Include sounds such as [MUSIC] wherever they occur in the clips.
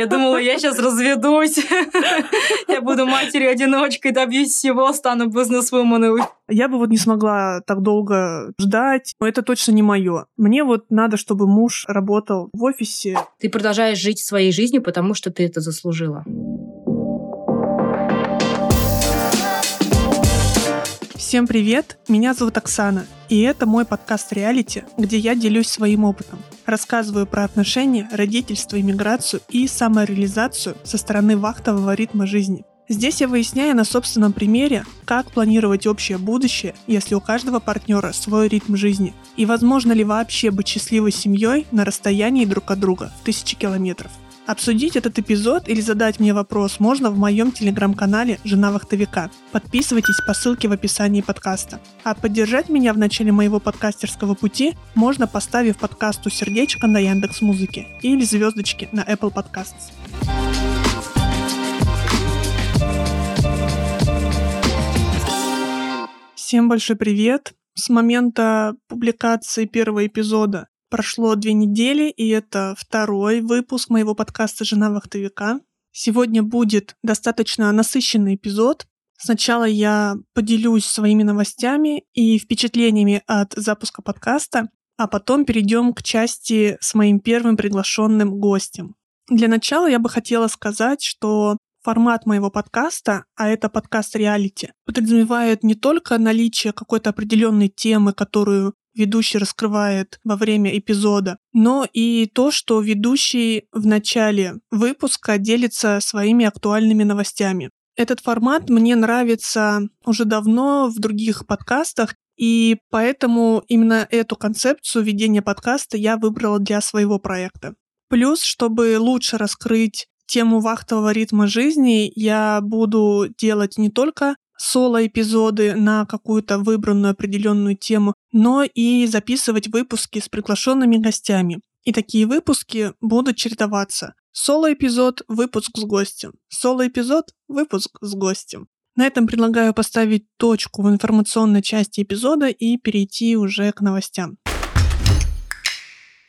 Я думала, я сейчас разведусь. [LAUGHS] Я буду матерью-одиночкой, добьюсь всего, стану бизнес-вуменой. Я бы вот не смогла так долго ждать. Но это точно не мое. Мне вот надо, чтобы муж работал в офисе. Ты продолжаешь жить своей жизнью, потому что ты это заслужила. Всем привет, меня зовут Оксана, и это мой подкаст «Реалити», где я делюсь своим опытом, рассказываю про отношения, родительство, иммиграцию и самореализацию со стороны вахтового ритма жизни. Здесь я выясняю на собственном примере, как планировать общее будущее, если у каждого партнера свой ритм жизни, и возможно ли вообще быть счастливой семьей на расстоянии друг от друга в тысячи километров. Обсудить этот эпизод или задать мне вопрос можно в моем телеграм-канале «Жена вахтовика». Подписывайтесь по ссылке в описании подкаста. А поддержать меня в начале моего подкастерского пути можно, поставив подкасту сердечко на Яндекс Музыке или звездочки на Apple Podcasts. Всем большой привет! С момента публикации первого эпизода Прошло две недели, и это второй выпуск моего подкаста «Жена вахтовика». Сегодня будет достаточно насыщенный эпизод. Сначала я поделюсь своими новостями и впечатлениями от запуска подкаста, а потом перейдем к части с моим первым приглашенным гостем. Для начала я бы хотела сказать, что формат моего подкаста, а это подкаст реалити, подразумевает не только наличие какой-то определенной темы, которую ведущий раскрывает во время эпизода, но и то, что ведущий в начале выпуска делится своими актуальными новостями. Этот формат мне нравится уже давно в других подкастах, и поэтому именно эту концепцию ведения подкаста я выбрала для своего проекта. Плюс, чтобы лучше раскрыть тему вахтового ритма жизни, я буду делать не только соло-эпизоды на какую-то выбранную определенную тему, но и записывать выпуски с приглашенными гостями. И такие выпуски будут чередоваться. Соло-эпизод, выпуск с гостем. Соло-эпизод, выпуск с гостем. На этом предлагаю поставить точку в информационной части эпизода и перейти уже к новостям.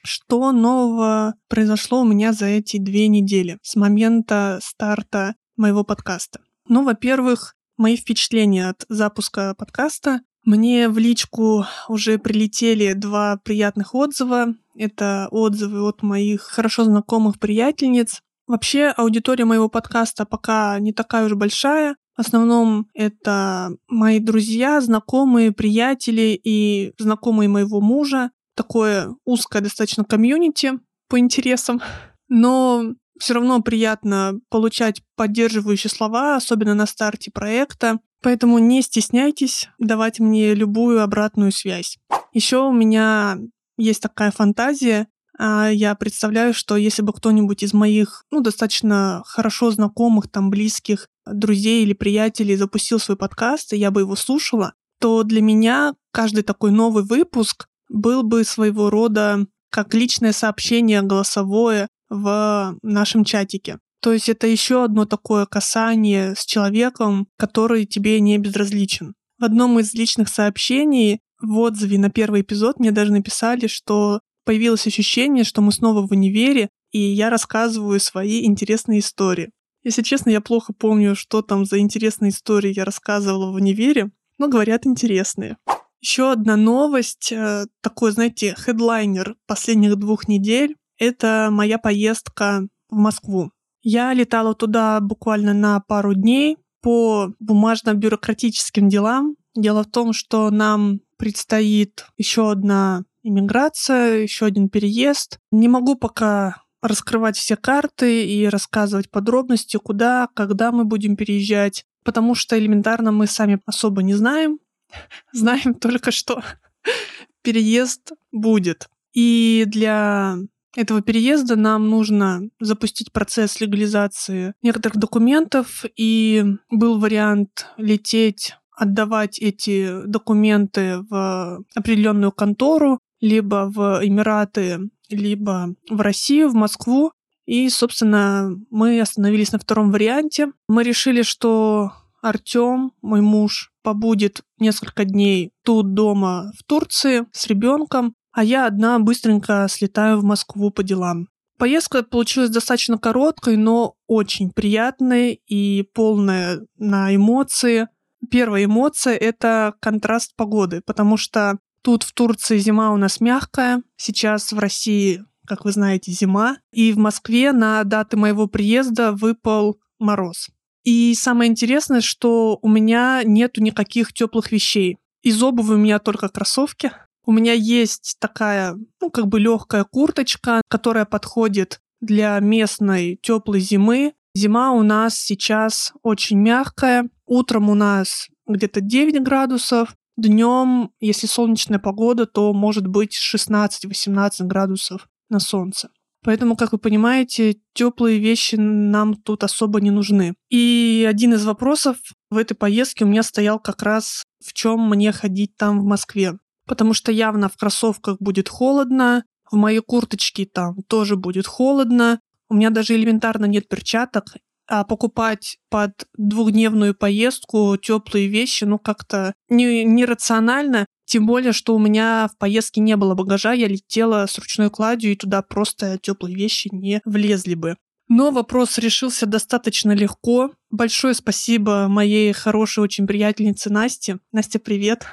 Что нового произошло у меня за эти две недели с момента старта моего подкаста? Ну, во-первых, мои впечатления от запуска подкаста. Мне в личку уже прилетели два приятных отзыва. Это отзывы от моих хорошо знакомых приятельниц. Вообще аудитория моего подкаста пока не такая уж большая. В основном это мои друзья, знакомые, приятели и знакомые моего мужа. Такое узкое достаточно комьюнити по интересам. Но все равно приятно получать поддерживающие слова, особенно на старте проекта. Поэтому не стесняйтесь давать мне любую обратную связь. Еще у меня есть такая фантазия. А, я представляю, что если бы кто-нибудь из моих, ну, достаточно хорошо знакомых, там, близких друзей или приятелей запустил свой подкаст, и я бы его слушала, то для меня каждый такой новый выпуск был бы своего рода как личное сообщение голосовое в нашем чатике. То есть это еще одно такое касание с человеком, который тебе не безразличен. В одном из личных сообщений в отзыве на первый эпизод мне даже написали, что появилось ощущение, что мы снова в универе, и я рассказываю свои интересные истории. Если честно, я плохо помню, что там за интересные истории я рассказывала в универе, но говорят интересные. Еще одна новость, э, такой, знаете, хедлайнер последних двух недель это моя поездка в Москву. Я летала туда буквально на пару дней по бумажно-бюрократическим делам. Дело в том, что нам предстоит еще одна иммиграция, еще один переезд. Не могу пока раскрывать все карты и рассказывать подробности, куда, когда мы будем переезжать, потому что элементарно мы сами особо не знаем. [LAUGHS] Знаем только, что [LAUGHS] переезд будет. И для этого переезда нам нужно запустить процесс легализации некоторых документов, и был вариант лететь отдавать эти документы в определенную контору, либо в Эмираты, либо в Россию, в Москву. И, собственно, мы остановились на втором варианте. Мы решили, что Артем, мой муж, побудет несколько дней тут дома в Турции с ребенком, а я одна быстренько слетаю в Москву по делам. Поездка получилась достаточно короткой, но очень приятной и полная на эмоции. Первая эмоция — это контраст погоды, потому что тут в Турции зима у нас мягкая, сейчас в России, как вы знаете, зима, и в Москве на даты моего приезда выпал мороз. И самое интересное, что у меня нету никаких теплых вещей. Из обуви у меня только кроссовки. У меня есть такая, ну, как бы легкая курточка, которая подходит для местной теплой зимы. Зима у нас сейчас очень мягкая. Утром у нас где-то 9 градусов. Днем, если солнечная погода, то может быть 16-18 градусов на солнце. Поэтому, как вы понимаете, теплые вещи нам тут особо не нужны. И один из вопросов в этой поездке у меня стоял как раз в чем мне ходить там в Москве. Потому что явно в кроссовках будет холодно, в моей курточке там тоже будет холодно. У меня даже элементарно нет перчаток, а покупать под двухдневную поездку теплые вещи, ну, как-то не, нерационально. Тем более, что у меня в поездке не было багажа, я летела с ручной кладью, и туда просто теплые вещи не влезли бы. Но вопрос решился достаточно легко. Большое спасибо моей хорошей очень приятельнице Насте. Настя, привет.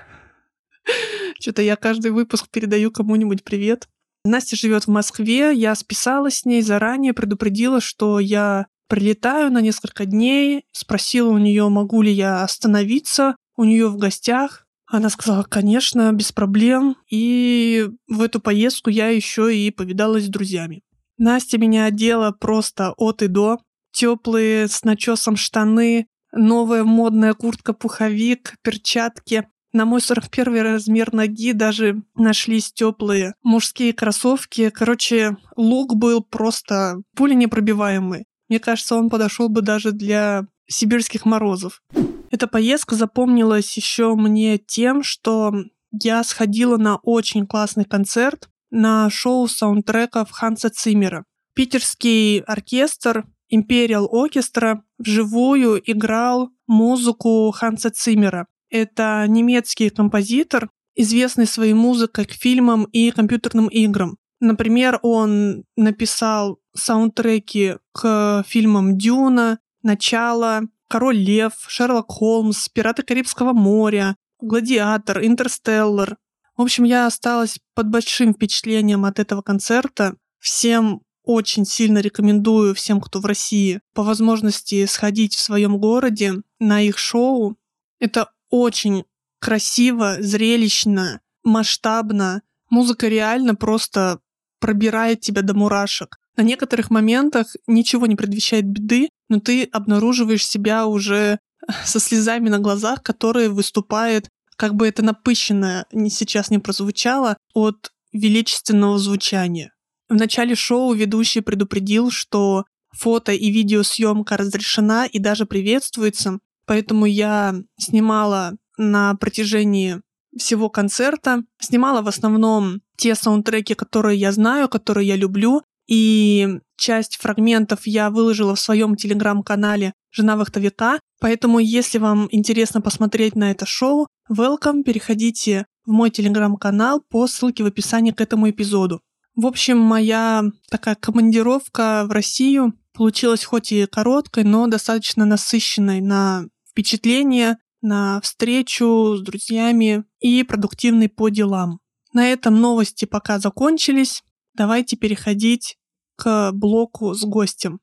Что-то я каждый выпуск передаю кому-нибудь привет. Настя живет в Москве, я списалась с ней заранее, предупредила, что я прилетаю на несколько дней, спросила у нее, могу ли я остановиться у нее в гостях. Она сказала, конечно, без проблем. И в эту поездку я еще и повидалась с друзьями. Настя меня одела просто от и до. Теплые с начесом штаны, новая модная куртка-пуховик, перчатки. На мой 41 размер ноги даже нашлись теплые мужские кроссовки. Короче, лук был просто пуленепробиваемый. Мне кажется, он подошел бы даже для сибирских морозов. Эта поездка запомнилась еще мне тем, что я сходила на очень классный концерт на шоу саундтреков Ханса Циммера. Питерский оркестр Imperial Orchestra вживую играл музыку Ханса Циммера. Это немецкий композитор, известный своей музыкой к фильмам и компьютерным играм. Например, он написал саундтреки к фильмам «Дюна», «Начало», «Король лев», «Шерлок Холмс», «Пираты Карибского моря», «Гладиатор», «Интерстеллар». В общем, я осталась под большим впечатлением от этого концерта. Всем очень сильно рекомендую всем, кто в России, по возможности сходить в своем городе на их шоу. Это очень красиво, зрелищно, масштабно. Музыка реально просто пробирает тебя до мурашек. На некоторых моментах ничего не предвещает беды, но ты обнаруживаешь себя уже [LAUGHS] со слезами на глазах, которые выступают, как бы это напыщенно сейчас не прозвучало, от величественного звучания. В начале шоу ведущий предупредил, что фото и видеосъемка разрешена и даже приветствуется, поэтому я снимала на протяжении всего концерта. Снимала в основном те саундтреки, которые я знаю, которые я люблю. И часть фрагментов я выложила в своем телеграм-канале «Жена вахтовика». Поэтому, если вам интересно посмотреть на это шоу, welcome, переходите в мой телеграм-канал по ссылке в описании к этому эпизоду. В общем, моя такая командировка в Россию получилась хоть и короткой, но достаточно насыщенной на впечатления, на встречу с друзьями и продуктивный по делам. На этом новости пока закончились. Давайте переходить к блоку с гостем.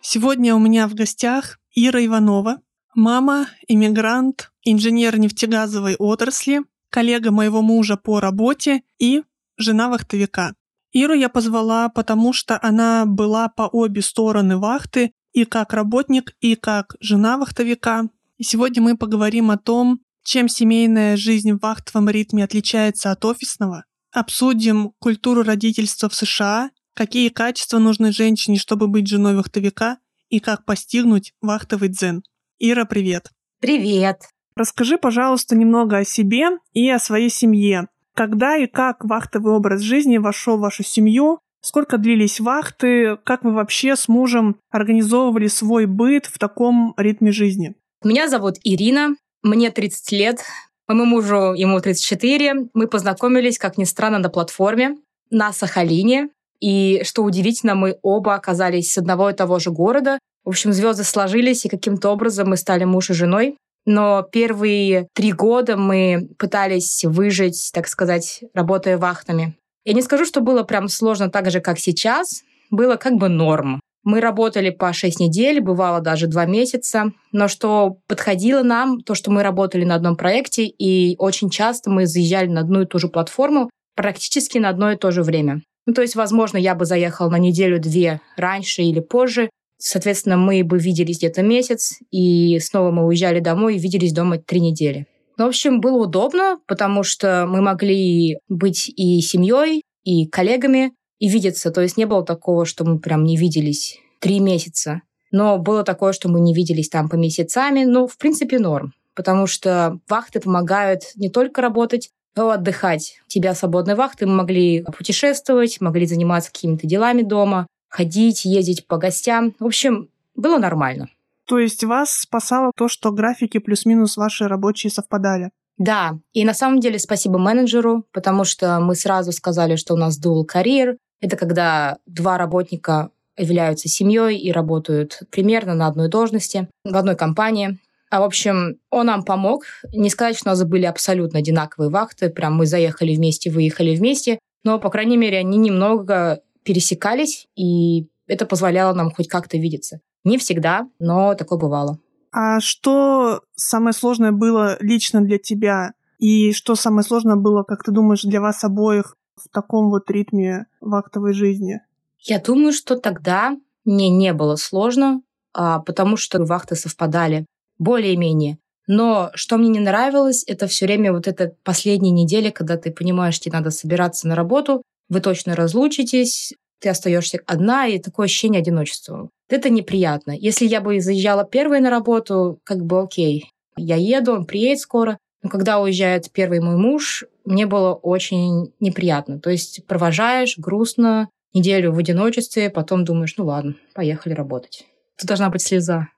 Сегодня у меня в гостях Ира Иванова, мама, иммигрант, инженер нефтегазовой отрасли, коллега моего мужа по работе и жена вахтовика. Иру я позвала, потому что она была по обе стороны вахты, и как работник, и как жена вахтовика. И сегодня мы поговорим о том, чем семейная жизнь в вахтовом ритме отличается от офисного. Обсудим культуру родительства в США, какие качества нужны женщине, чтобы быть женой вахтовика, и как постигнуть вахтовый дзен. Ира, привет. Привет. Расскажи, пожалуйста, немного о себе и о своей семье. Когда и как вахтовый образ жизни вошел в вашу семью? Сколько длились вахты? Как вы вообще с мужем организовывали свой быт в таком ритме жизни? Меня зовут Ирина, мне 30 лет. Моему мужу, ему 34. Мы познакомились, как ни странно, на платформе на Сахалине. И что удивительно, мы оба оказались с одного и того же города. В общем, звезды сложились, и каким-то образом мы стали муж и женой. Но первые три года мы пытались выжить, так сказать, работая вахтами. Я не скажу, что было прям сложно так же, как сейчас. Было как бы норм. Мы работали по 6 недель, бывало даже 2 месяца. Но что подходило нам, то, что мы работали на одном проекте, и очень часто мы заезжали на одну и ту же платформу практически на одно и то же время. Ну, то есть, возможно, я бы заехал на неделю-две раньше или позже. Соответственно, мы бы виделись где-то месяц, и снова мы уезжали домой и виделись дома три недели. Ну, в общем, было удобно, потому что мы могли быть и семьей, и коллегами, и видеться. То есть не было такого, что мы прям не виделись три месяца. Но было такое, что мы не виделись там по месяцами. Ну, в принципе, норм. Потому что вахты помогают не только работать, но и отдыхать. У тебя свободные вахты, мы могли путешествовать, могли заниматься какими-то делами дома, ходить, ездить по гостям. В общем, было нормально. То есть вас спасало то, что графики плюс-минус ваши рабочие совпадали? Да, и на самом деле спасибо менеджеру, потому что мы сразу сказали, что у нас dual career, это когда два работника являются семьей и работают примерно на одной должности в одной компании. А, в общем, он нам помог. Не сказать, что у нас были абсолютно одинаковые вахты. Прям мы заехали вместе, выехали вместе. Но, по крайней мере, они немного пересекались, и это позволяло нам хоть как-то видеться. Не всегда, но такое бывало. А что самое сложное было лично для тебя? И что самое сложное было, как ты думаешь, для вас обоих в таком вот ритме вахтовой жизни? Я думаю, что тогда мне не было сложно, а, потому что вахты совпадали более-менее. Но что мне не нравилось, это все время вот эта последняя неделя, когда ты понимаешь, тебе надо собираться на работу, вы точно разлучитесь, ты остаешься одна, и такое ощущение одиночества. Это неприятно. Если я бы заезжала первой на работу, как бы окей, я еду, он приедет скоро. Но когда уезжает первый мой муж, мне было очень неприятно. То есть провожаешь, грустно, неделю в одиночестве, потом думаешь, ну ладно, поехали работать. Тут должна быть слеза.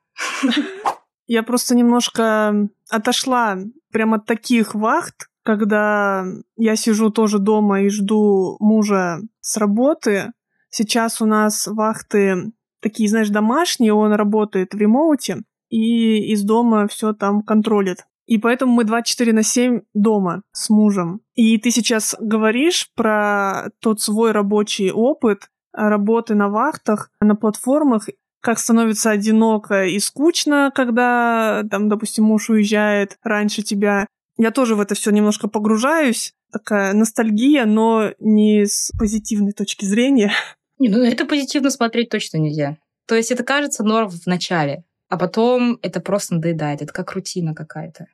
Я просто немножко отошла прямо от таких вахт, когда я сижу тоже дома и жду мужа с работы. Сейчас у нас вахты такие, знаешь, домашние, он работает в ремоуте, и из дома все там контролит. И поэтому мы 24 на 7 дома с мужем. И ты сейчас говоришь про тот свой рабочий опыт работы на вахтах, на платформах, как становится одиноко и скучно, когда, там, допустим, муж уезжает раньше тебя. Я тоже в это все немножко погружаюсь. Такая ностальгия, но не с позитивной точки зрения. Не, ну это позитивно смотреть точно нельзя. То есть это кажется норм в начале, а потом это просто надоедает. Это как рутина какая-то.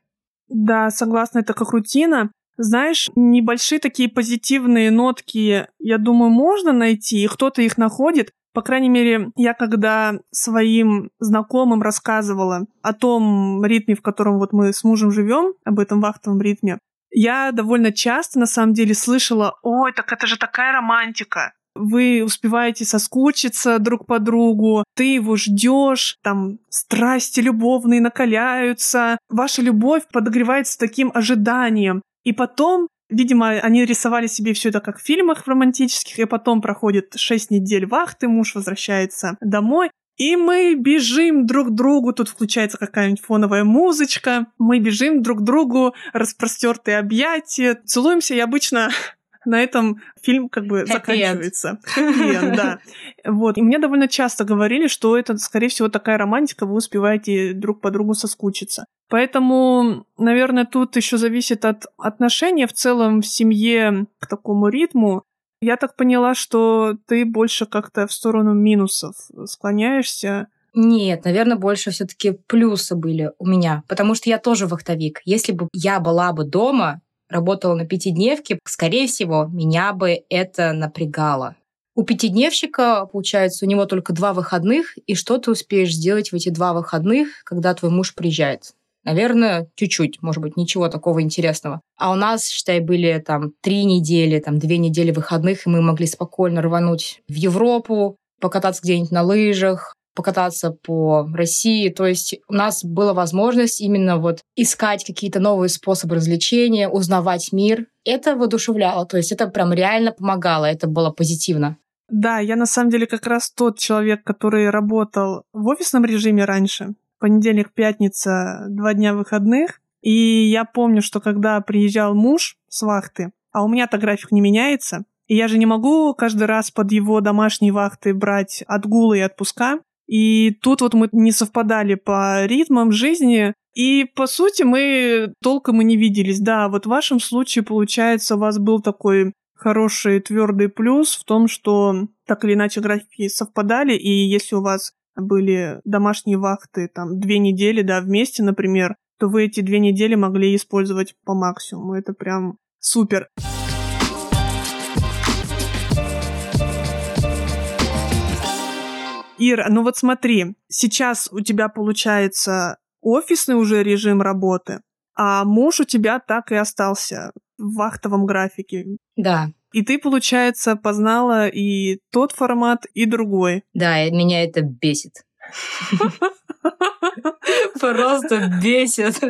Да, согласна, это как рутина. Знаешь, небольшие такие позитивные нотки, я думаю, можно найти, и кто-то их находит. По крайней мере, я когда своим знакомым рассказывала о том ритме, в котором вот мы с мужем живем, об этом вахтовом ритме, я довольно часто, на самом деле, слышала, ой, так это же такая романтика вы успеваете соскучиться друг по другу, ты его ждешь, там страсти любовные накаляются, ваша любовь подогревается таким ожиданием. И потом Видимо, они рисовали себе все это как в фильмах романтических, и потом проходит 6 недель вахты, муж возвращается домой, и мы бежим друг к другу, тут включается какая-нибудь фоновая музычка, мы бежим друг к другу, распростертые объятия, целуемся, и обычно на этом фильм как бы Happy заканчивается. Happy да. [LAUGHS] Вот. И мне довольно часто говорили, что это, скорее всего, такая романтика, вы успеваете друг по другу соскучиться. Поэтому, наверное, тут еще зависит от отношения в целом в семье к такому ритму. Я так поняла, что ты больше как-то в сторону минусов склоняешься. Нет, наверное, больше все-таки плюсы были у меня, потому что я тоже вахтовик. Если бы я была бы дома, работала на пятидневке, скорее всего, меня бы это напрягало. У пятидневщика, получается, у него только два выходных, и что ты успеешь сделать в эти два выходных, когда твой муж приезжает? Наверное, чуть-чуть, может быть, ничего такого интересного. А у нас, считай, были там три недели, там две недели выходных, и мы могли спокойно рвануть в Европу, покататься где-нибудь на лыжах, покататься по России. То есть у нас была возможность именно вот искать какие-то новые способы развлечения, узнавать мир. Это воодушевляло, то есть это прям реально помогало, это было позитивно. Да, я на самом деле как раз тот человек, который работал в офисном режиме раньше. Понедельник, пятница, два дня выходных. И я помню, что когда приезжал муж с вахты, а у меня-то график не меняется, и я же не могу каждый раз под его домашние вахты брать отгулы и отпуска. И тут вот мы не совпадали по ритмам жизни, и, по сути, мы толком и не виделись. Да, вот в вашем случае, получается, у вас был такой хороший твердый плюс в том, что так или иначе графики совпадали, и если у вас были домашние вахты, там, две недели, да, вместе, например, то вы эти две недели могли использовать по максимуму. Это прям супер. Ира, ну вот смотри, сейчас у тебя получается офисный уже режим работы, а муж у тебя так и остался в вахтовом графике. Да. И ты, получается, познала и тот формат, и другой. Да, меня это бесит. Просто бесит.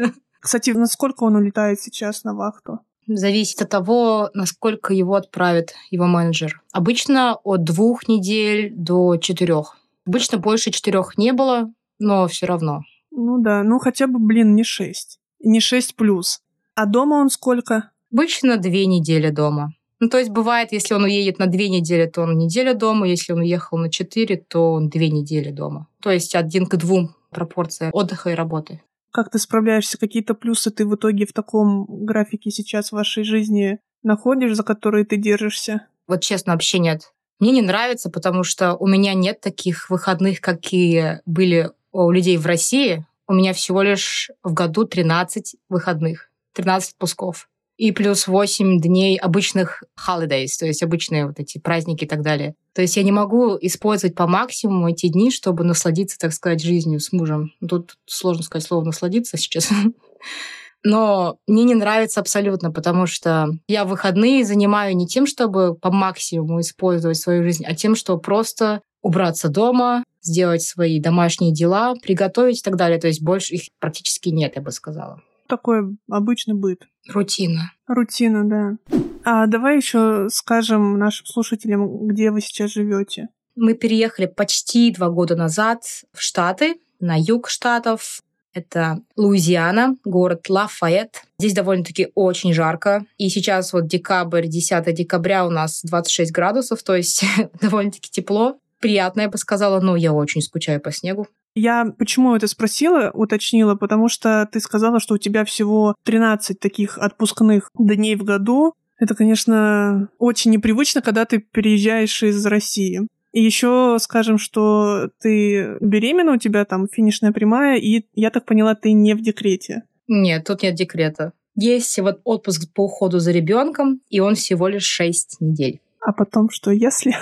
Кстати, насколько он улетает сейчас на вахту? Зависит от того, насколько его отправит его менеджер. Обычно от двух недель до четырех. Обычно больше четырех не было, но все равно. Ну да, ну хотя бы, блин, не шесть. Не шесть плюс. А дома он сколько? Обычно две недели дома. Ну, то есть бывает, если он уедет на две недели, то он неделя дома, если он уехал на четыре, то он две недели дома. То есть один к двум пропорция отдыха и работы. Как ты справляешься? Какие-то плюсы ты в итоге в таком графике сейчас в вашей жизни находишь, за которые ты держишься? Вот честно, вообще нет. Мне не нравится, потому что у меня нет таких выходных, какие были у людей в России. У меня всего лишь в году 13 выходных, 13 отпусков. И плюс 8 дней обычных holidays, то есть обычные вот эти праздники и так далее. То есть я не могу использовать по максимуму эти дни, чтобы насладиться, так сказать, жизнью с мужем. Тут сложно сказать слово «насладиться» сейчас. [LAUGHS] но мне не нравится абсолютно, потому что я выходные занимаю не тем, чтобы по максимуму использовать свою жизнь, а тем, что просто убраться дома, сделать свои домашние дела, приготовить и так далее. То есть больше их практически нет, я бы сказала. Такой обычный быт. Рутина. Рутина, да. А давай еще скажем нашим слушателям, где вы сейчас живете. Мы переехали почти два года назад в Штаты, на юг Штатов, это Луизиана, город Лафайет. Здесь довольно-таки очень жарко. И сейчас вот декабрь, 10 декабря у нас 26 градусов, то есть [LAUGHS] довольно-таки тепло. Приятно, я бы сказала, но я очень скучаю по снегу. Я почему это спросила, уточнила, потому что ты сказала, что у тебя всего 13 таких отпускных дней в году. Это, конечно, очень непривычно, когда ты переезжаешь из России. И еще скажем, что ты беременна, у тебя там финишная прямая, и я так поняла, ты не в декрете. Нет, тут нет декрета. Есть вот отпуск по уходу за ребенком, и он всего лишь 6 недель. А потом что, если?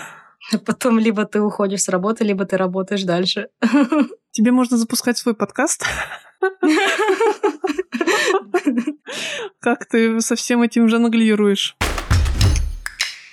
А [LAUGHS] потом либо ты уходишь с работы, либо ты работаешь дальше. [LAUGHS] Тебе можно запускать свой подкаст. [LAUGHS] Как ты со всем этим жонглируешь?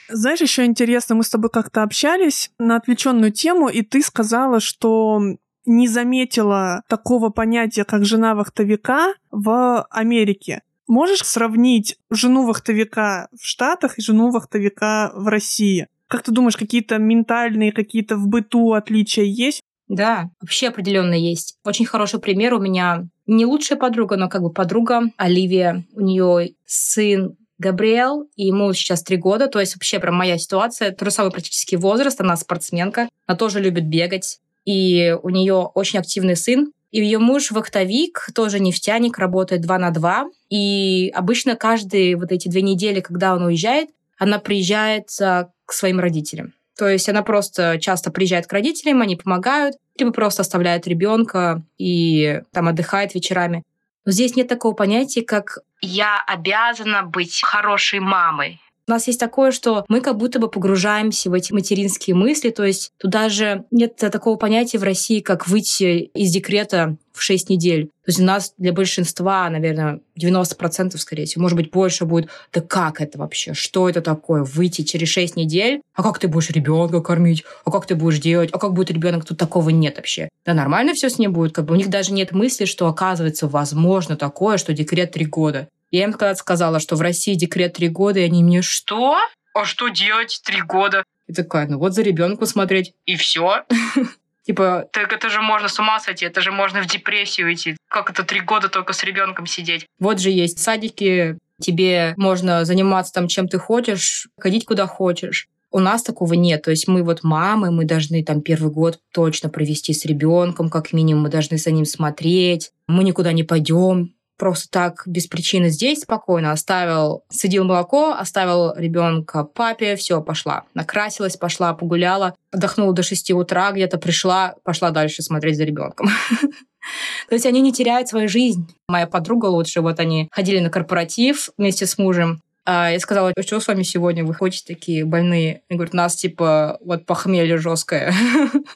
Знаешь, еще интересно, мы с тобой как-то общались на отвлеченную тему, и ты сказала, что не заметила такого понятия, как жена вахтовика в Америке. Можешь сравнить жену вахтовика в Штатах и жену вахтовика в России? Как ты думаешь, какие-то ментальные, какие-то в быту отличия есть? Да, вообще определенно есть. Очень хороший пример у меня не лучшая подруга, но как бы подруга Оливия. У нее сын Габриэл, и ему сейчас три года, то есть вообще прям моя ситуация, тот же практически возраст, она спортсменка, она тоже любит бегать, и у нее очень активный сын, и ее муж вахтовик, тоже нефтяник, работает два на два, и обычно каждые вот эти две недели, когда он уезжает, она приезжает к своим родителям. То есть она просто часто приезжает к родителям, они помогают, либо просто оставляет ребенка и там отдыхает вечерами. Но здесь нет такого понятия, как «я обязана быть хорошей мамой». У нас есть такое, что мы как будто бы погружаемся в эти материнские мысли, то есть туда же нет такого понятия в России, как выйти из декрета в 6 недель. То есть у нас для большинства, наверное, 90% скорее всего, может быть, больше будет, да как это вообще? Что это такое? Выйти через 6 недель? А как ты будешь ребенка кормить? А как ты будешь делать? А как будет ребенок? Тут такого нет вообще. Да нормально все с ним будет. Как бы у них даже нет мысли, что оказывается возможно такое, что декрет 3 года. Я им когда сказала, что в России декрет три года, и они мне «Что? А что делать три года?» И такая, ну вот за ребенку смотреть, и все. [LAUGHS] Типа, так это же можно с ума сойти, это же можно в депрессию идти. Как это три года только с ребенком сидеть? Вот же есть садики, тебе можно заниматься там чем ты хочешь, ходить куда хочешь. У нас такого нет. То есть мы вот мамы, мы должны там первый год точно провести с ребенком, как минимум, мы должны за ним смотреть. Мы никуда не пойдем просто так без причины здесь спокойно оставил, садил молоко, оставил ребенка папе, все, пошла. Накрасилась, пошла, погуляла, отдохнула до 6 утра, где-то пришла, пошла дальше смотреть за ребенком. [LAUGHS] То есть они не теряют свою жизнь. Моя подруга лучше, вот они ходили на корпоратив вместе с мужем, а я сказала, «А что с вами сегодня, вы ходите такие больные? И говорят, нас типа вот похмелье жесткое.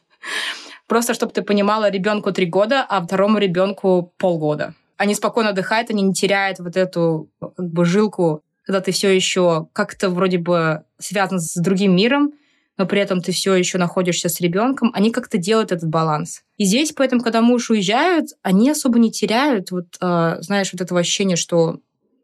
[LAUGHS] Просто чтобы ты понимала, ребенку три года, а второму ребенку полгода они спокойно отдыхают, они не теряют вот эту как бы жилку, когда ты все еще как-то вроде бы связан с другим миром, но при этом ты все еще находишься с ребенком, они как-то делают этот баланс. И здесь, поэтому, когда муж уезжают, они особо не теряют, вот, э, знаешь, вот этого ощущения, что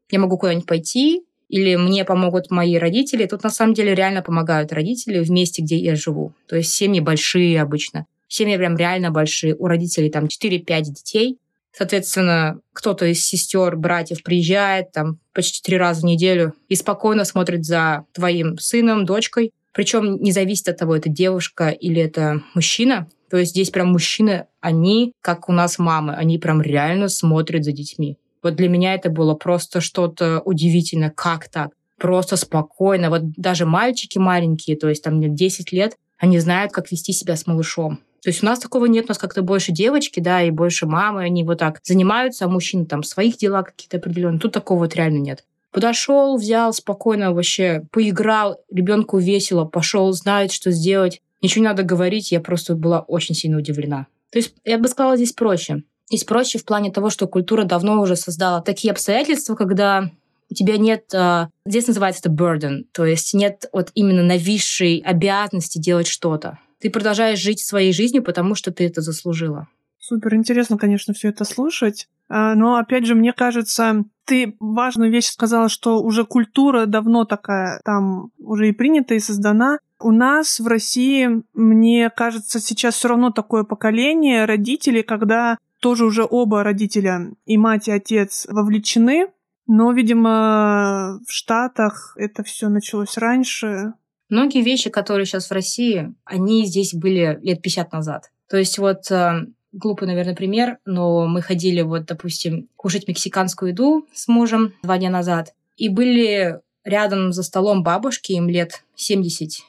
я могу куда-нибудь пойти, или мне помогут мои родители. Тут на самом деле реально помогают родители в месте, где я живу. То есть семьи большие обычно. Семьи прям реально большие. У родителей там 4-5 детей. Соответственно, кто-то из сестер, братьев приезжает там почти три раза в неделю и спокойно смотрит за твоим сыном, дочкой. Причем не зависит от того, это девушка или это мужчина. То есть здесь прям мужчины, они, как у нас мамы, они прям реально смотрят за детьми. Вот для меня это было просто что-то удивительное. Как так? Просто спокойно. Вот даже мальчики маленькие, то есть там мне 10 лет, они знают, как вести себя с малышом. То есть у нас такого нет, у нас как-то больше девочки, да, и больше мамы, они вот так занимаются, а мужчины там своих дела какие-то определенные. Тут такого вот реально нет. Подошел, взял спокойно вообще, поиграл, ребенку весело, пошел, знает, что сделать. Ничего не надо говорить, я просто была очень сильно удивлена. То есть я бы сказала, здесь проще. Здесь проще в плане того, что культура давно уже создала такие обстоятельства, когда у тебя нет, а, здесь называется это burden, то есть нет вот именно нависшей обязанности делать что-то. Ты продолжаешь жить своей жизнью, потому что ты это заслужила. Супер интересно, конечно, все это слушать. А, но опять же, мне кажется, ты важную вещь сказала, что уже культура давно такая, там уже и принята, и создана. У нас в России, мне кажется, сейчас все равно такое поколение родителей, когда тоже уже оба родителя, и мать, и отец, вовлечены. Но, видимо, в Штатах это все началось раньше. Многие вещи, которые сейчас в России, они здесь были лет 50 назад. То есть вот э, глупый, наверное, пример, но мы ходили вот, допустим, кушать мексиканскую еду с мужем два дня назад, и были рядом за столом бабушки, им лет 70-80,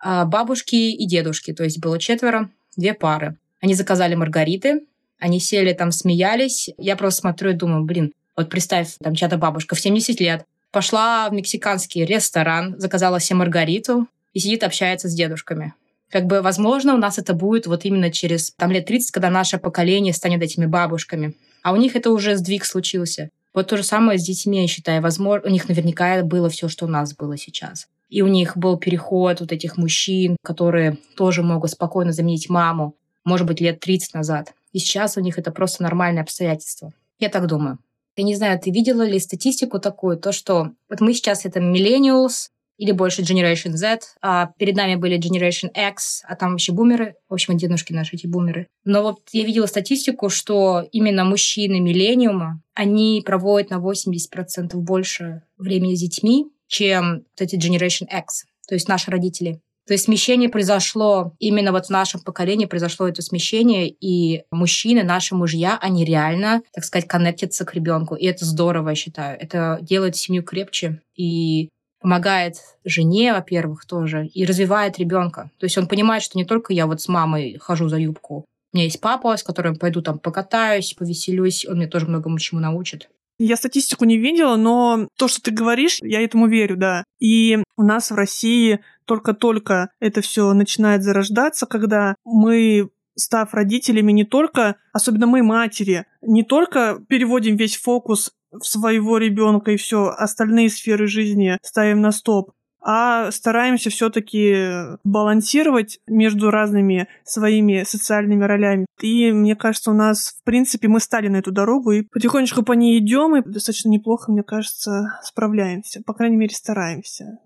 а бабушки и дедушки, то есть было четверо, две пары. Они заказали маргариты, они сели там, смеялись. Я просто смотрю и думаю, блин, вот представь, там чья-то бабушка в 70 лет, Пошла в мексиканский ресторан, заказала себе маргариту и сидит, общается с дедушками. Как бы, возможно, у нас это будет вот именно через там, лет 30, когда наше поколение станет этими бабушками. А у них это уже сдвиг случился. Вот то же самое с детьми, я считаю. Возможно, у них наверняка было все, что у нас было сейчас. И у них был переход вот этих мужчин, которые тоже могут спокойно заменить маму, может быть, лет 30 назад. И сейчас у них это просто нормальное обстоятельство. Я так думаю. Я не знаю, ты видела ли статистику такую, то, что вот мы сейчас это millennials, или больше Generation Z, а перед нами были Generation X, а там вообще бумеры, в общем, дедушки наши эти бумеры. Но вот я видела статистику, что именно мужчины миллениума, они проводят на 80% больше времени с детьми, чем вот эти Generation X, то есть наши родители. То есть смещение произошло именно вот в нашем поколении, произошло это смещение, и мужчины, наши мужья, они реально, так сказать, коннектятся к ребенку. И это здорово, я считаю. Это делает семью крепче и помогает жене, во-первых, тоже, и развивает ребенка. То есть он понимает, что не только я вот с мамой хожу за юбку. У меня есть папа, с которым пойду там покатаюсь, повеселюсь, он мне тоже многому чему научит. Я статистику не видела, но то, что ты говоришь, я этому верю, да. И у нас в России только-только это все начинает зарождаться, когда мы став родителями не только, особенно мы матери, не только переводим весь фокус в своего ребенка и все остальные сферы жизни ставим на стоп, а стараемся все-таки балансировать между разными своими социальными ролями. И мне кажется, у нас, в принципе, мы стали на эту дорогу и потихонечку по ней идем и достаточно неплохо, мне кажется, справляемся. По крайней мере, стараемся.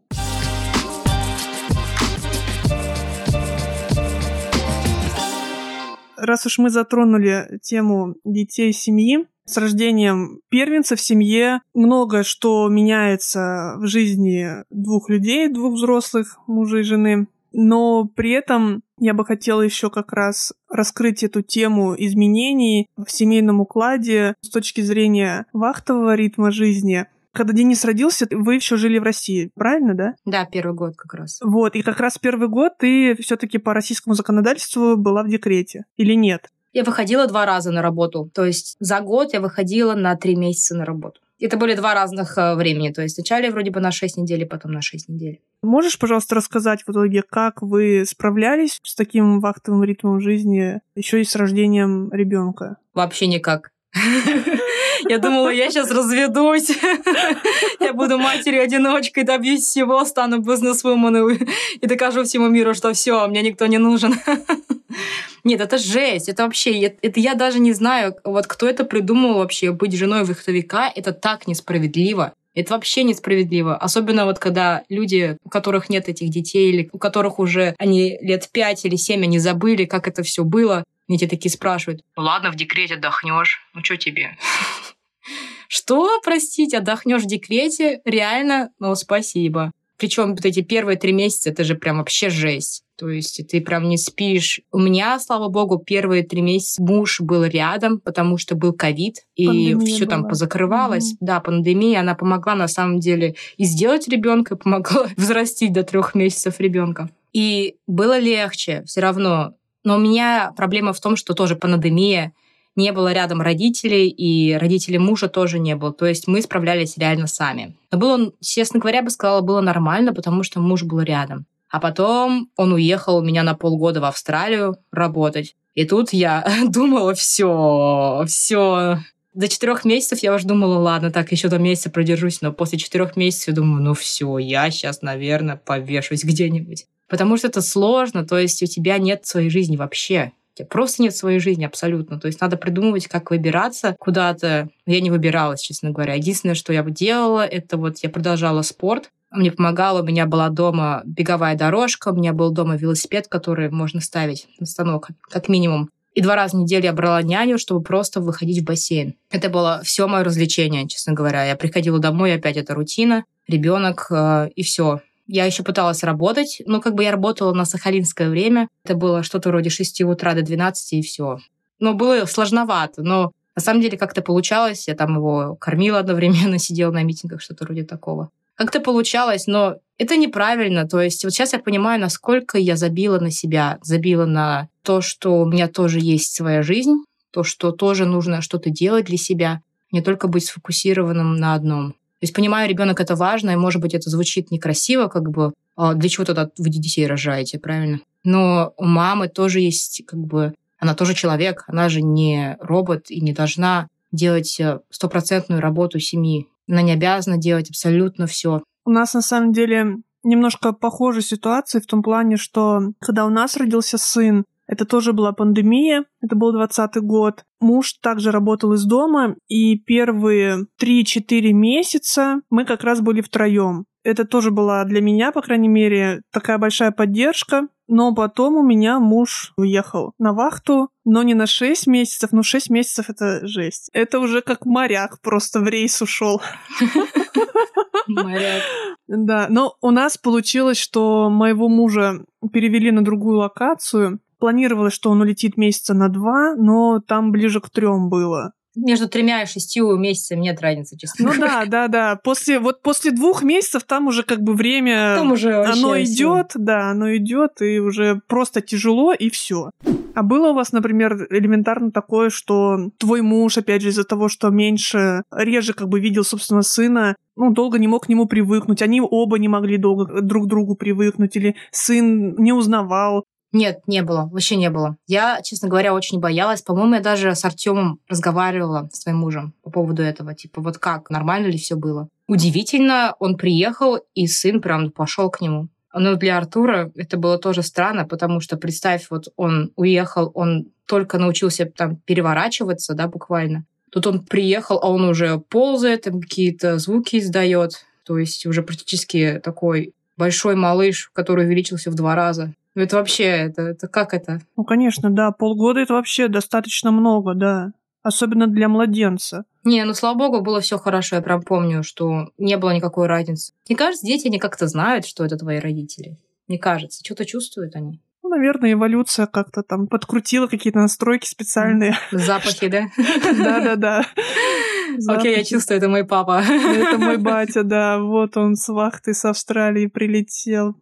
Раз уж мы затронули тему детей семьи, с рождением первенца в семье много что меняется в жизни двух людей, двух взрослых, мужа и жены. Но при этом я бы хотела еще как раз раскрыть эту тему изменений в семейном укладе с точки зрения вахтового ритма жизни. Когда Денис родился, вы еще жили в России, правильно, да? Да, первый год как раз. Вот, и как раз первый год ты все-таки по российскому законодательству была в декрете или нет? Я выходила два раза на работу. То есть за год я выходила на три месяца на работу. Это были два разных э, времени. То есть вначале вроде бы на 6 недель, потом на 6 недель. Можешь, пожалуйста, рассказать в итоге, как вы справлялись с таким вахтовым ритмом жизни, еще и с рождением ребенка? Вообще никак. [LAUGHS] Я думала, я сейчас разведусь, [LAUGHS] я буду матерью-одиночкой, добьюсь всего, стану бизнес-вумен и докажу всему миру, что все, мне никто не нужен. [LAUGHS] Нет, это жесть, это вообще, это я даже не знаю, вот кто это придумал вообще, быть женой вахтовика, это так несправедливо. Это вообще несправедливо. Особенно вот когда люди, у которых нет этих детей, или у которых уже они лет пять или семь, они забыли, как это все было. Мне те такие спрашивают, ну ладно, в декрете отдохнешь, ну что тебе? [LAUGHS] Что, простите, отдохнешь в декрете? Реально? Ну, спасибо. Причем вот эти первые три месяца, это же прям вообще жесть. То есть ты прям не спишь. У меня, слава богу, первые три месяца муж был рядом, потому что был ковид, и все там позакрывалось. Mm-hmm. Да, пандемия, она помогла на самом деле и сделать ребенка, помогла [LAUGHS] взрастить до трех месяцев ребенка. И было легче все равно. Но у меня проблема в том, что тоже пандемия, не было рядом родителей, и родителей мужа тоже не было. То есть мы справлялись реально сами. Но было, честно говоря, я бы сказала, было нормально, потому что муж был рядом. А потом он уехал у меня на полгода в Австралию работать. И тут я [LAUGHS] думала, все, все. До четырех месяцев я уже думала, ладно, так еще до месяца продержусь, но после четырех месяцев я думаю, ну все, я сейчас, наверное, повешусь где-нибудь. Потому что это сложно, то есть у тебя нет своей жизни вообще. У тебя просто нет своей жизни абсолютно. То есть надо придумывать, как выбираться куда-то. Я не выбиралась, честно говоря. Единственное, что я бы делала, это вот я продолжала спорт. Мне помогало, у меня была дома беговая дорожка, у меня был дома велосипед, который можно ставить на станок, как минимум. И два раза в неделю я брала няню, чтобы просто выходить в бассейн. Это было все мое развлечение, честно говоря. Я приходила домой, опять это рутина, ребенок э, и все. Я еще пыталась работать, но как бы я работала на сахалинское время. Это было что-то вроде 6 утра до 12 и все. Но было сложновато, но на самом деле как-то получалось. Я там его кормила одновременно, [LAUGHS] сидела на митингах, что-то вроде такого. Как-то получалось, но это неправильно. То есть вот сейчас я понимаю, насколько я забила на себя, забила на то, что у меня тоже есть своя жизнь, то, что тоже нужно что-то делать для себя, не только быть сфокусированным на одном. То есть понимаю, ребенок это важно, и, может быть, это звучит некрасиво, как бы, а для чего тогда вы детей рожаете, правильно? Но у мамы тоже есть, как бы, она тоже человек, она же не робот и не должна делать э, стопроцентную работу семьи. Она не обязана делать абсолютно все. У нас, на самом деле, немножко похожая ситуация в том плане, что когда у нас родился сын, это тоже была пандемия, это был 20 год. Муж также работал из дома, и первые 3-4 месяца мы как раз были втроем. Это тоже была для меня, по крайней мере, такая большая поддержка. Но потом у меня муж уехал на вахту, но не на 6 месяцев, но 6 месяцев это жесть. Это уже как моряк просто в рейс ушел. Моряк. Да, но у нас получилось, что моего мужа перевели на другую локацию, планировалось, что он улетит месяца на два, но там ближе к трем было. Между тремя и шестью месяцами нет разницы, честно Ну да, да, да. После, вот после двух месяцев там уже как бы время... Там уже Оно идет, да, оно идет, и уже просто тяжело, и все. А было у вас, например, элементарно такое, что твой муж, опять же, из-за того, что меньше, реже как бы видел, собственно, сына, ну, долго не мог к нему привыкнуть, они оба не могли долго друг к другу привыкнуть, или сын не узнавал, нет, не было, вообще не было. Я, честно говоря, очень боялась. По-моему, я даже с Артемом разговаривала с твоим мужем по поводу этого. Типа, вот как, нормально ли все было? Удивительно, он приехал, и сын прям пошел к нему. Но для Артура это было тоже странно, потому что, представь, вот он уехал, он только научился там переворачиваться, да, буквально. Тут он приехал, а он уже ползает, какие-то звуки издает. То есть уже практически такой большой малыш, который увеличился в два раза. Ну, это вообще, это, это как это? Ну, конечно, да. Полгода это вообще достаточно много, да. Особенно для младенца. Не, ну, слава богу, было все хорошо. Я прям помню, что не было никакой разницы. Мне кажется, дети, они как-то знают, что это твои родители. Мне кажется, что-то чувствуют они. Ну, наверное, эволюция как-то там подкрутила какие-то настройки специальные. [LAUGHS] Запахи, да? [LAUGHS] Да-да-да. Окей, я чувствую, это мой папа. Это мой [LAUGHS] батя, да. Вот он с вахты с Австралии прилетел.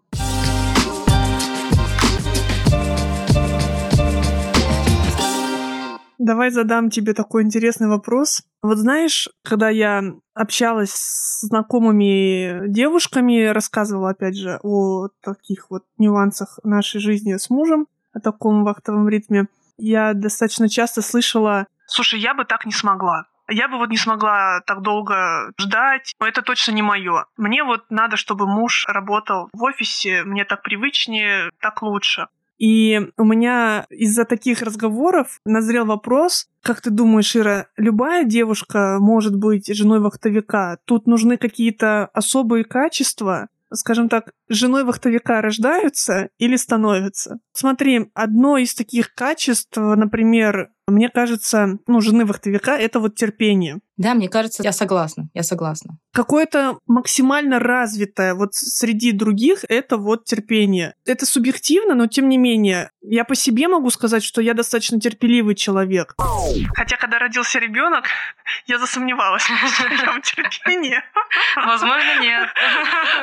Давай задам тебе такой интересный вопрос. Вот знаешь, когда я общалась с знакомыми девушками, рассказывала, опять же, о таких вот нюансах нашей жизни с мужем, о таком вахтовом ритме, я достаточно часто слышала, слушай, я бы так не смогла. Я бы вот не смогла так долго ждать. Это точно не мое. Мне вот надо, чтобы муж работал в офисе. Мне так привычнее, так лучше. И у меня из-за таких разговоров назрел вопрос, как ты думаешь, Ира, любая девушка может быть женой вахтовика? Тут нужны какие-то особые качества, скажем так, женой вахтовика рождаются или становятся? Смотри, одно из таких качеств, например, мне кажется, ну, жены вахтовика — это вот терпение. Да, мне кажется, я согласна, я согласна. Какое-то максимально развитое вот среди других — это вот терпение. Это субъективно, но тем не менее, я по себе могу сказать, что я достаточно терпеливый человек. Хотя, когда родился ребенок, я засомневалась в своем [LAUGHS] терпении. Возможно, нет.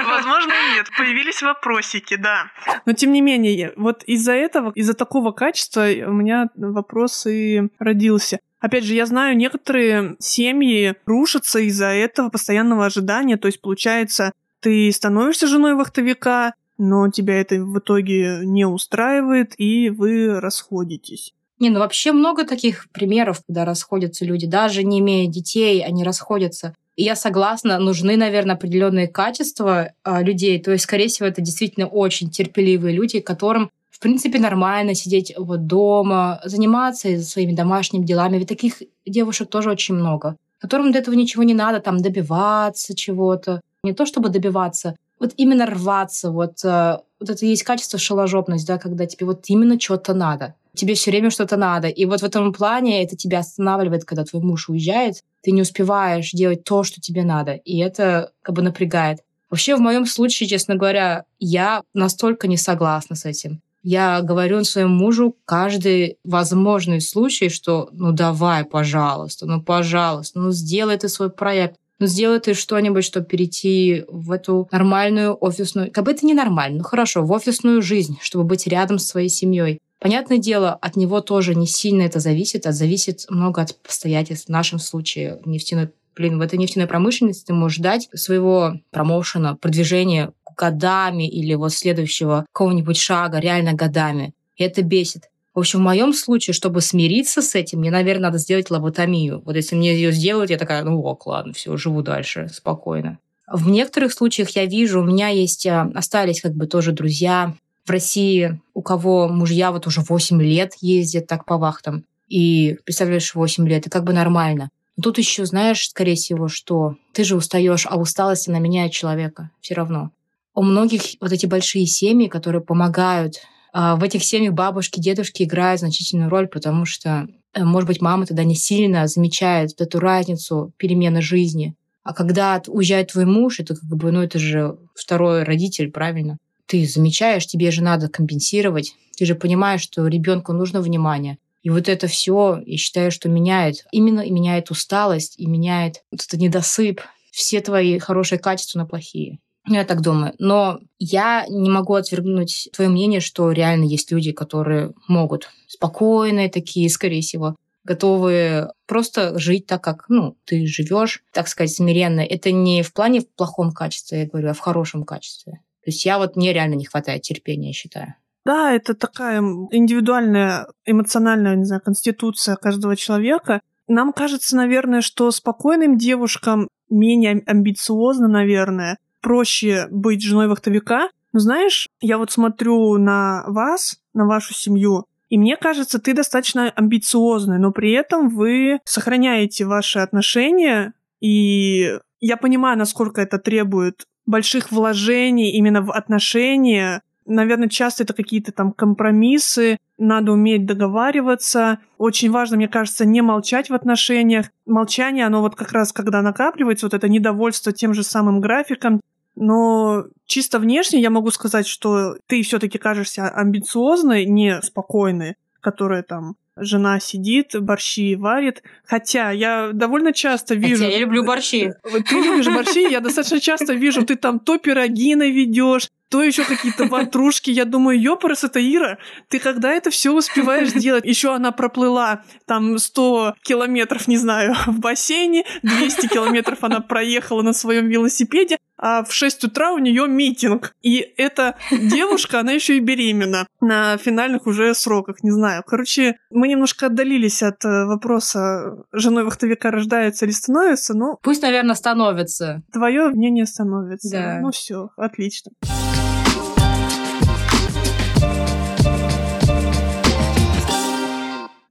Возможно, нет. Появились вопросики, да. Но тем не менее, вот из-за этого, из-за такого качества у меня вопросы родился. Опять же, я знаю, некоторые семьи рушатся из-за этого постоянного ожидания. То есть, получается, ты становишься женой вахтовика, но тебя это в итоге не устраивает, и вы расходитесь. Не, ну вообще много таких примеров, когда расходятся люди, даже не имея детей, они расходятся. И я согласна, нужны, наверное, определенные качества э, людей. То есть, скорее всего, это действительно очень терпеливые люди, которым в принципе, нормально сидеть вот дома, заниматься своими домашними делами. Ведь таких девушек тоже очень много, которым для этого ничего не надо, там, добиваться чего-то. Не то чтобы добиваться, вот именно рваться, вот, э, вот это есть качество шаложопность, да, когда тебе вот именно что-то надо. Тебе все время что-то надо. И вот в этом плане это тебя останавливает, когда твой муж уезжает. Ты не успеваешь делать то, что тебе надо. И это как бы напрягает. Вообще, в моем случае, честно говоря, я настолько не согласна с этим. Я говорю своему мужу каждый возможный случай, что ну давай, пожалуйста, ну пожалуйста, ну сделай ты свой проект, ну сделай ты что-нибудь, чтобы перейти в эту нормальную офисную, как бы это не нормально, ну хорошо, в офисную жизнь, чтобы быть рядом с своей семьей. Понятное дело, от него тоже не сильно это зависит, а зависит много от обстоятельств. В нашем случае нефтяной блин, в этой нефтяной промышленности ты можешь ждать своего промоушена, продвижения годами или вот следующего какого-нибудь шага реально годами. И это бесит. В общем, в моем случае, чтобы смириться с этим, мне, наверное, надо сделать лоботомию. Вот если мне ее сделают, я такая, ну ок, ладно, все, живу дальше, спокойно. В некоторых случаях я вижу, у меня есть, а, остались как бы тоже друзья в России, у кого мужья вот уже 8 лет ездят так по вахтам. И представляешь, 8 лет, это как бы нормально. Но тут еще знаешь, скорее всего, что ты же устаешь, а усталость, она меняет человека все равно у многих вот эти большие семьи, которые помогают. А, в этих семьях бабушки, дедушки играют значительную роль, потому что, э, может быть, мама тогда не сильно замечает вот эту разницу перемены жизни. А когда уезжает твой муж, это как бы, ну, это же второй родитель, правильно? Ты замечаешь, тебе же надо компенсировать. Ты же понимаешь, что ребенку нужно внимание. И вот это все, я считаю, что меняет. Именно и меняет усталость, и меняет вот этот недосып. Все твои хорошие качества на плохие. Ну, я так думаю. Но я не могу отвергнуть твое мнение, что реально есть люди, которые могут спокойные такие, скорее всего, готовы просто жить так, как ну, ты живешь, так сказать, смиренно. Это не в плане в плохом качестве, я говорю, а в хорошем качестве. То есть я вот мне реально не хватает терпения, считаю. Да, это такая индивидуальная эмоциональная, не знаю, конституция каждого человека. Нам кажется, наверное, что спокойным девушкам менее амбициозно, наверное, проще быть женой вахтовика. Но знаешь, я вот смотрю на вас, на вашу семью, и мне кажется, ты достаточно амбициозный, но при этом вы сохраняете ваши отношения, и я понимаю, насколько это требует больших вложений именно в отношения. Наверное, часто это какие-то там компромиссы, надо уметь договариваться. Очень важно, мне кажется, не молчать в отношениях. Молчание, оно вот как раз, когда накапливается, вот это недовольство тем же самым графиком, но чисто внешне я могу сказать, что ты все-таки кажешься амбициозной, не спокойной, которая там жена сидит, борщи варит. Хотя я довольно часто вижу... Хотя я люблю [LAUGHS] борщи. Ты любишь борщи, я достаточно часто вижу, ты там то пироги наведешь, то еще какие-то ватрушки. Я думаю, ёпарас, это Ира, ты когда это все успеваешь делать? Еще она проплыла там 100 километров, не знаю, [LAUGHS] в бассейне, 200 километров она проехала на своем велосипеде, а в 6 утра у нее митинг. И эта девушка, она еще и беременна на финальных уже сроках, не знаю. Короче, мы немножко отдалились от э, вопроса, женой вахтовика рождается или становится, но... Пусть, наверное, становится. Твое мнение становится. Да. Ну все, отлично.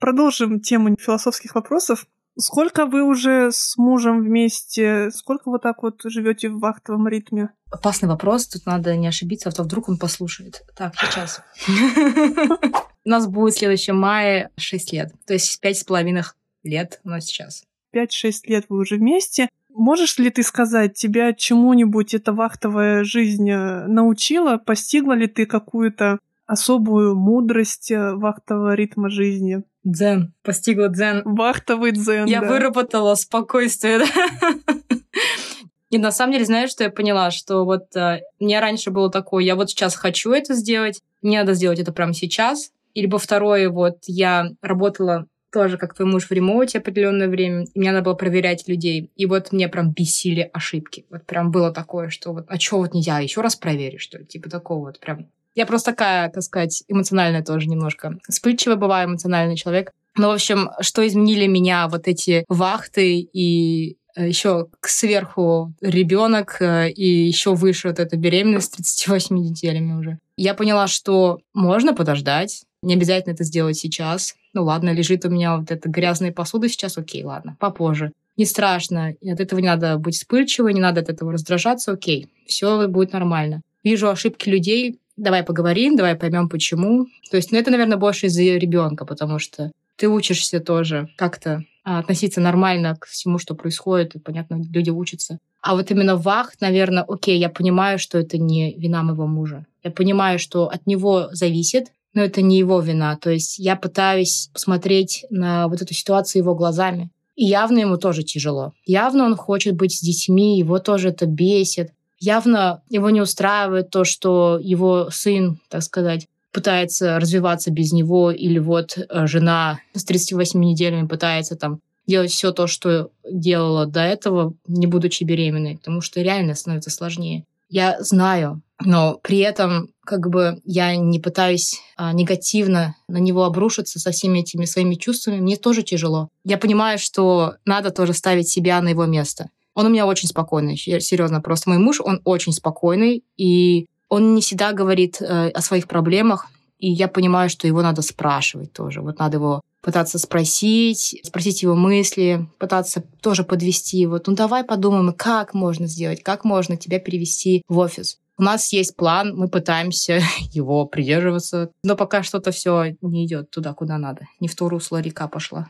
Продолжим тему философских вопросов. Сколько вы уже с мужем вместе? Сколько вот так вот живете в вахтовом ритме? Опасный вопрос, тут надо не ошибиться, а то вдруг он послушает. Так, сейчас. [LAUGHS] У нас будет в следующем мае 6 лет, то есть пять с половиной лет у нас сейчас. 5-6 лет вы уже вместе. Можешь ли ты сказать, тебя чему-нибудь эта вахтовая жизнь э, научила? Постигла ли ты какую-то особую мудрость э, вахтового ритма жизни? Дзен. Постигла дзен. Вахтовый дзен, Я да. выработала спокойствие? [LAUGHS] И на самом деле, знаешь, что я поняла? Что вот э, мне раньше было такое, я вот сейчас хочу это сделать, мне надо сделать это прямо сейчас. И либо второе, вот я работала тоже, как твой муж в ремоуте определенное время, и мне надо было проверять людей. И вот мне прям бесили ошибки. Вот прям было такое, что вот, а что вот нельзя, еще раз проверить, что ли? Типа такого вот прям я просто такая, так сказать, эмоциональная тоже немножко. Вспыльчивая бываю, эмоциональный человек. Но, в общем, что изменили меня вот эти вахты и э, еще сверху ребенок э, и еще выше вот эта беременность с 38 неделями уже. Я поняла, что можно подождать, не обязательно это сделать сейчас. Ну ладно, лежит у меня вот эта грязная посуда сейчас, окей, ладно, попозже. Не страшно, и от этого не надо быть вспыльчивой, не надо от этого раздражаться, окей, все будет нормально. Вижу ошибки людей, давай поговорим, давай поймем, почему. То есть, ну, это, наверное, больше из-за ребенка, потому что ты учишься тоже как-то а, относиться нормально к всему, что происходит, и, понятно, люди учатся. А вот именно вахт, наверное, окей, я понимаю, что это не вина моего мужа. Я понимаю, что от него зависит, но это не его вина. То есть я пытаюсь посмотреть на вот эту ситуацию его глазами. И явно ему тоже тяжело. Явно он хочет быть с детьми, его тоже это бесит. Явно его не устраивает то, что его сын, так сказать, пытается развиваться без него, или вот э, жена с 38 неделями пытается там делать все то, что делала до этого, не будучи беременной, потому что реально становится сложнее. Я знаю, но при этом как бы я не пытаюсь а, негативно на него обрушиться со всеми этими своими чувствами. Мне тоже тяжело. Я понимаю, что надо тоже ставить себя на его место. Он у меня очень спокойный, серьезно. Просто мой муж, он очень спокойный, и он не всегда говорит э, о своих проблемах, и я понимаю, что его надо спрашивать тоже. Вот надо его пытаться спросить, спросить его мысли, пытаться тоже подвести его. Ну давай подумаем, как можно сделать, как можно тебя перевести в офис. У нас есть план, мы пытаемся [LAUGHS] его придерживаться, но пока что-то все не идет туда, куда надо. Не в то русло река пошла.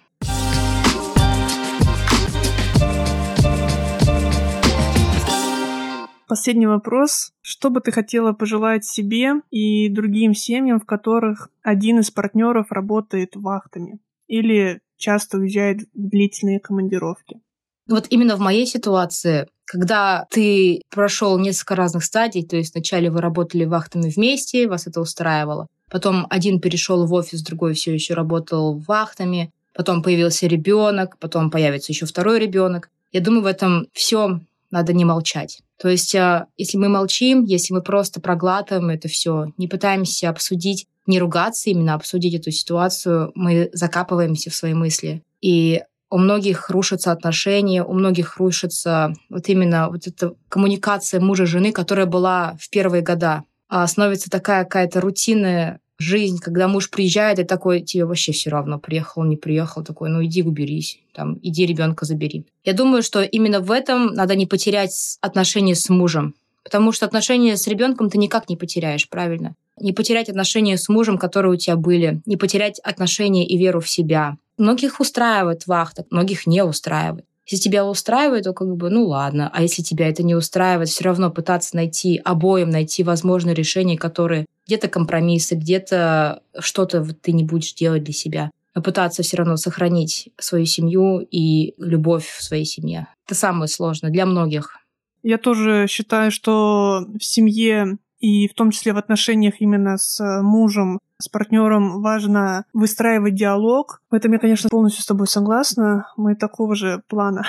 Последний вопрос. Что бы ты хотела пожелать себе и другим семьям, в которых один из партнеров работает вахтами или часто уезжает в длительные командировки? Вот именно в моей ситуации, когда ты прошел несколько разных стадий, то есть вначале вы работали вахтами вместе, вас это устраивало, потом один перешел в офис, другой все еще работал вахтами, потом появился ребенок, потом появится еще второй ребенок. Я думаю, в этом все надо не молчать. То есть, а, если мы молчим, если мы просто проглатываем это все, не пытаемся обсудить, не ругаться, именно обсудить эту ситуацию, мы закапываемся в свои мысли. И у многих рушатся отношения, у многих рушится вот именно вот эта коммуникация мужа-жены, которая была в первые года. А становится такая какая-то рутинная жизнь, когда муж приезжает и такой, тебе вообще все равно, приехал, не приехал, такой, ну иди уберись, там, иди ребенка забери. Я думаю, что именно в этом надо не потерять отношения с мужем, потому что отношения с ребенком ты никак не потеряешь, правильно? Не потерять отношения с мужем, которые у тебя были, не потерять отношения и веру в себя. Многих устраивает вахта, многих не устраивает. Если тебя устраивает, то как бы, ну ладно. А если тебя это не устраивает, все равно пытаться найти обоим, найти возможные решения, которые где-то компромиссы, где-то что-то ты не будешь делать для себя. Но пытаться все равно сохранить свою семью и любовь в своей семье. Это самое сложное для многих. Я тоже считаю, что в семье и в том числе в отношениях именно с мужем, с партнером важно выстраивать диалог. В этом я, конечно, полностью с тобой согласна. Мы такого же плана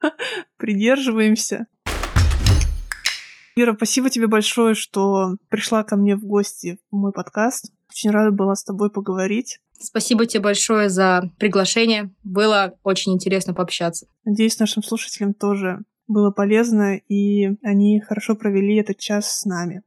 [LAUGHS] придерживаемся. Ира, спасибо тебе большое, что пришла ко мне в гости в мой подкаст. Очень рада была с тобой поговорить. Спасибо тебе большое за приглашение. Было очень интересно пообщаться. Надеюсь, нашим слушателям тоже было полезно, и они хорошо провели этот час с нами.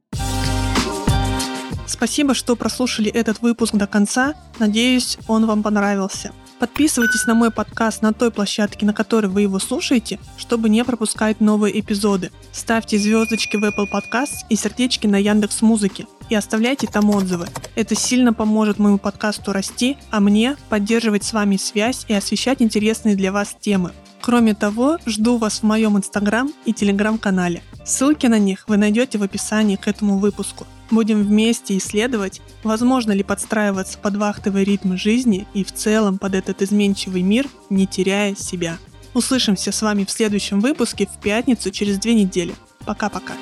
Спасибо, что прослушали этот выпуск до конца. Надеюсь, он вам понравился. Подписывайтесь на мой подкаст на той площадке, на которой вы его слушаете, чтобы не пропускать новые эпизоды. Ставьте звездочки в Apple Podcasts и сердечки на Яндекс Музыке и оставляйте там отзывы. Это сильно поможет моему подкасту расти, а мне поддерживать с вами связь и освещать интересные для вас темы. Кроме того, жду вас в моем инстаграм и телеграм-канале. Ссылки на них вы найдете в описании к этому выпуску. Будем вместе исследовать, возможно ли подстраиваться под вахтовый ритм жизни и в целом под этот изменчивый мир, не теряя себя. Услышимся с вами в следующем выпуске в пятницу через две недели. Пока-пока.